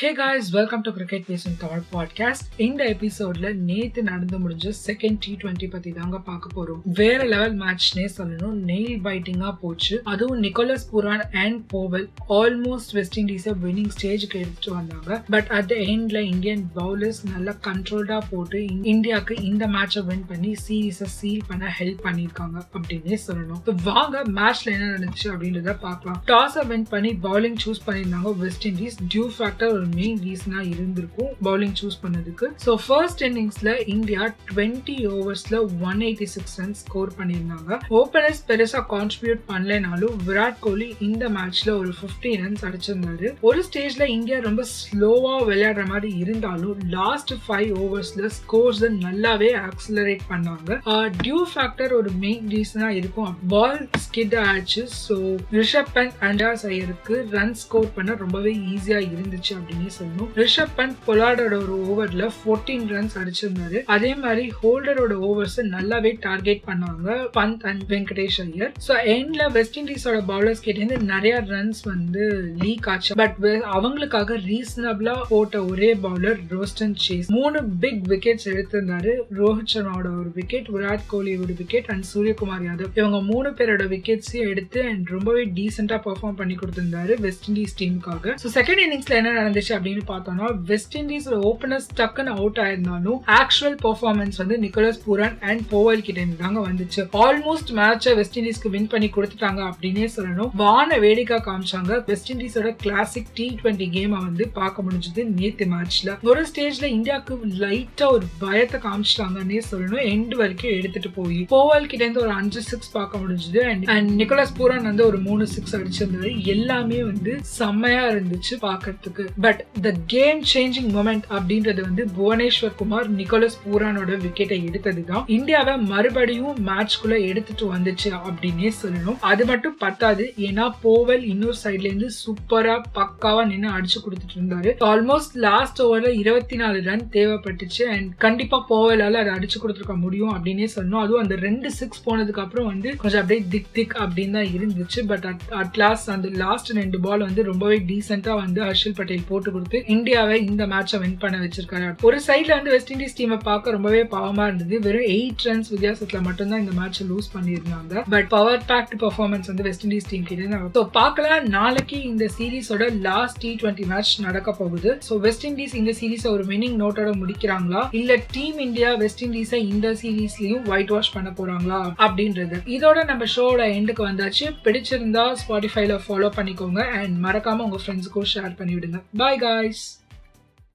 Hey guys welcome to cricket பேசும் Tamil podcast இந்த எபிசோட்ல நேத்து நடந்து முடிஞ்ச செகண்ட் டி டுவெண்ட்டி பத்தி தாங்க பார்க்க போறோம். வேற லெவல் மேட்ச்னே சொல்லணும். நெயில் பைட்டிங்கா போச்சு. அதுவும் Nicholas Pooran and Powell almost West இண்டீஸை winning ஸ்டேஜுக்கு எடுத்துட்டு வந்தாங்க. பட் அட் த எண்ட்ல இந்தியன் பவுலர்ஸ் நல்லா கண்ட்ரோல்டா போட்டு இந்தியாவுக்கு இந்த மேட்சை வின் பண்ணி சீரீஸை சீல் பண்ண ஹெல்ப் பண்ணிருக்காங்க அப்படின்னே சொல்லணும். வாங்க மேட்ச்ல என்ன நடந்துச்சு அப்படின்றத பார்க்கலாம். டாஸை வின் பண்ணி பவுலிங் சூஸ் பண்ணியிருந்தாங்க West Indies dew factor main ரீசனா இருந்திருக்கும் பவுலிங் சூஸ் பண்ணதுக்கு. ஸோ ஃபர்ஸ்ட் இன்னிங்ஸ்ல India twenty ஓவர்ஸ்ல one eighty six run score பண்ணியிருந்தாங்க. ஓப்பனர்ஸ் பெருசா கான்ட்ரிபியூட் பண்ணலைனாலும் விராட் கோலி இந்த மேட்ச்ல ஒரு ஃபிஃப்டி ரன்ஸ் அடிச்சிருந்தாரு. ஒரு ஸ்டேஜ்ல இந்தியா ரொம்ப ஸ்லோவா விளையாடுற மாதிரி இருந்தாலும் லாஸ்ட் ஃபைவ் ஓவர்ஸ்ல ஸ்கோர்ஸ் நல்லாவே ஆக்சலரேட் பண்ணாங்க. டியூ ஃபேக்டர் ஒரு மெயின் ரீசனா இருக்கும். பால் ஸ்கிட் ஆச்சு. ஸோ ரிஷப் பண்ட் அண்டா ஐயருக்கு ரன் ஸ்கோர் பண்ண ரொம்பவே ஈஸியா இருந்துச்சு அப்படின்னு சொல்லணும்? ரிஷப் பண்ட் பொலாடோட ஒரு ஓவர்ல ஃபோர்டீன் ரன்ஸ் அடிச்சிருந்தாரு. அதே மாதிரி ஹோல்டரோட ஓவர்ஸ் நல்லாவே டார்கெட் பண்ணாங்க பந்த் அண்ட் வெங்கடேஷ் ஐயர். ஸோ எண்ட்ல வெஸ்ட் இண்டீஸோட பவுலர்ஸ் கிட்டேருந்து நிறைய ரன்ஸ் வந்து லீக் ஆச்சு. பட் அவங்களுக்காக ரீசனபிளா போட்ட ஒரே பவுலர் ரோஸ்டன் சேஸ். மூணு பிக் விக்கெட்ஸ் எடுத்திருந்தாரு. ரோஹித் சர்மாவோட ஒரு விக்கெட் விராட் கோலி ஒரு விக்கெட் அண்ட் சூரியகுமார் யாதவ். இவங்க மூணு பேரோட விக்கெட்ஸையும் எடுத்து அண்ட் ரொம்பவே டீசெண்டா பெர்ஃபார்ம் பண்ணி கொடுத்திருந்தாரு வெஸ்ட் இண்டீஸ் டீமுக்காக ஸோ செகண்ட் இன்னிங்ஸ்ல என்ன நடந்துச்சு? அப்படின்னு பார்த்தோம்னா வெஸ்ட் இண்டீஸ்ல ஓப்பனர் டக்குன்னு அவுட் ஆயிருந்தாலும் ஆக்சுவல் பெர்ஃபார்மன்ஸ் வந்து நிக்கோலஸ் பூரன் அண்ட் போவல் கிட்ட இருந்து தாங்க வந்துச்சு. ஆல்மோஸ்ட் மேட்சை வெஸ்ட் இண்டீஸ்க்கு வின் பண்ணி கொடுத்துட்டாங்க அப்படின்னே சொல்லணும். வான வேடிக்கை காமிச்சாங்க. வெஸ்ட் இண்டீஸோட கிளாசிக் டி டுவெண்ட்டி கேமை வந்து பார்க்க முடிஞ்சது நேத்து மேட்ச்ல ஒரு ஸ்டேஜ்ல இந்தியாவுக்கு லைட்டா ஒரு பயத்தை காமிச்சிட்டாங்கன்னே சொல்லணும். எண்டு வரைக்கும் எடுத்துட்டு போய். போவல் கிட்ட இருந்து ஒரு அஞ்சு சிக்ஸ் பார்க்க முடிஞ்சது. அண்ட் நிக்கோலஸ் பூரன் வந்து ஒரு மூணு சிக்ஸ் அடிச்சிருந்தது எல்லாமே வந்து செம்மையா இருந்துச்சு பாக்குறதுக்கு but the game changing moment அப்படின்றது வந்து புவனேஸ்வர் குமார் நிக்கோலஸ் பூரானோட விக்கெட்டை எடுத்தது தான் இந்தியாவை மறுபடியும் மேட்ச்குள்ள எடுத்துட்டு வந்துச்சு அப்படின்னே சொல்லணும். அது மட்டும் பத்தாது ஏன்னா போவல் இன்னொரு சைட்ல இருந்து சூப்பரா பக்காவா நின்று அடிச்சு கொடுத்துட்டு இருந்தாரு. ஆல்மோஸ்ட் லாஸ்ட் ஓவர்ல இருபத்தி நாலு ரன் தேவைப்பட்டுச்சு அண்ட் கண்டிப்பா போவலால அதை அடிச்சு கொடுத்துருக்க முடியும் அப்படின்னே சொல்லணும். அதுவும் அந்த ரெண்டு சிக்ஸ் போனதுக்கு அப்புறம் வந்து கொஞ்சம் அப்படியே திக் திக் அப்படின்னு தான் இருந்துச்சு. பட் அட் லாஸ்ட் அந்த லாஸ்ட் ரெண்டு பால் வந்து ரொம்பவே டீசெண்டா வந்து ஹர்ஷல் பட்டேல் போட்டு கொடுத்து இந்தியாவை இந்த மேட்சை வின் பண்ண வச்சிருக்காரு. ஒரு சைட்ல வந்து வெஸ்ட் இண்டீஸ் டீமை பார்க்க ரொம்பவே பாவமா இருந்தது. வெறும் எயிட் ரன்ஸ் வித்தியாசத்துல மட்டும்தான் இந்த மேட்சை லூஸ் பண்ணியிருந்தாங்க. பட் பவர் பேக்ட் பெர்ஃபார்மன்ஸ் வந்து வெஸ்ட் இண்டீஸ் டீம் கிட்ட ஸோ பார்க்கலாம் நாளைக்கு இந்த சீரீஸோட லாஸ்ட் டி டுவெண்ட்டி மேட்ச் நடக்க போகுது. ஸோ வெஸ்ட் இண்டீஸ் இந்த சீரீஸை ஒரு வினிங் நோட்டோட முடிக்கிறாங்களா? இல்ல டீம் இந்தியா வெஸ்ட் இண்டீஸை இந்த சீரீஸ்லயும் ஒயிட் வாஷ் பண்ண போறாங்களா? அப்படின்றது. இதோட நம்ம ஷோட எண்டுக்கு வந்தாச்சு. பிடிச்சிருந்தா ஸ்பாட்டிஃபைல ஃபாலோ பண்ணிக்கோங்க. அண்ட் மறக்காம உங்க ஃப்ரெண்ட்ஸுக்கும் ஷேர் பண்ணிவிடுங்க. பாய் பாய் காய்ஸ்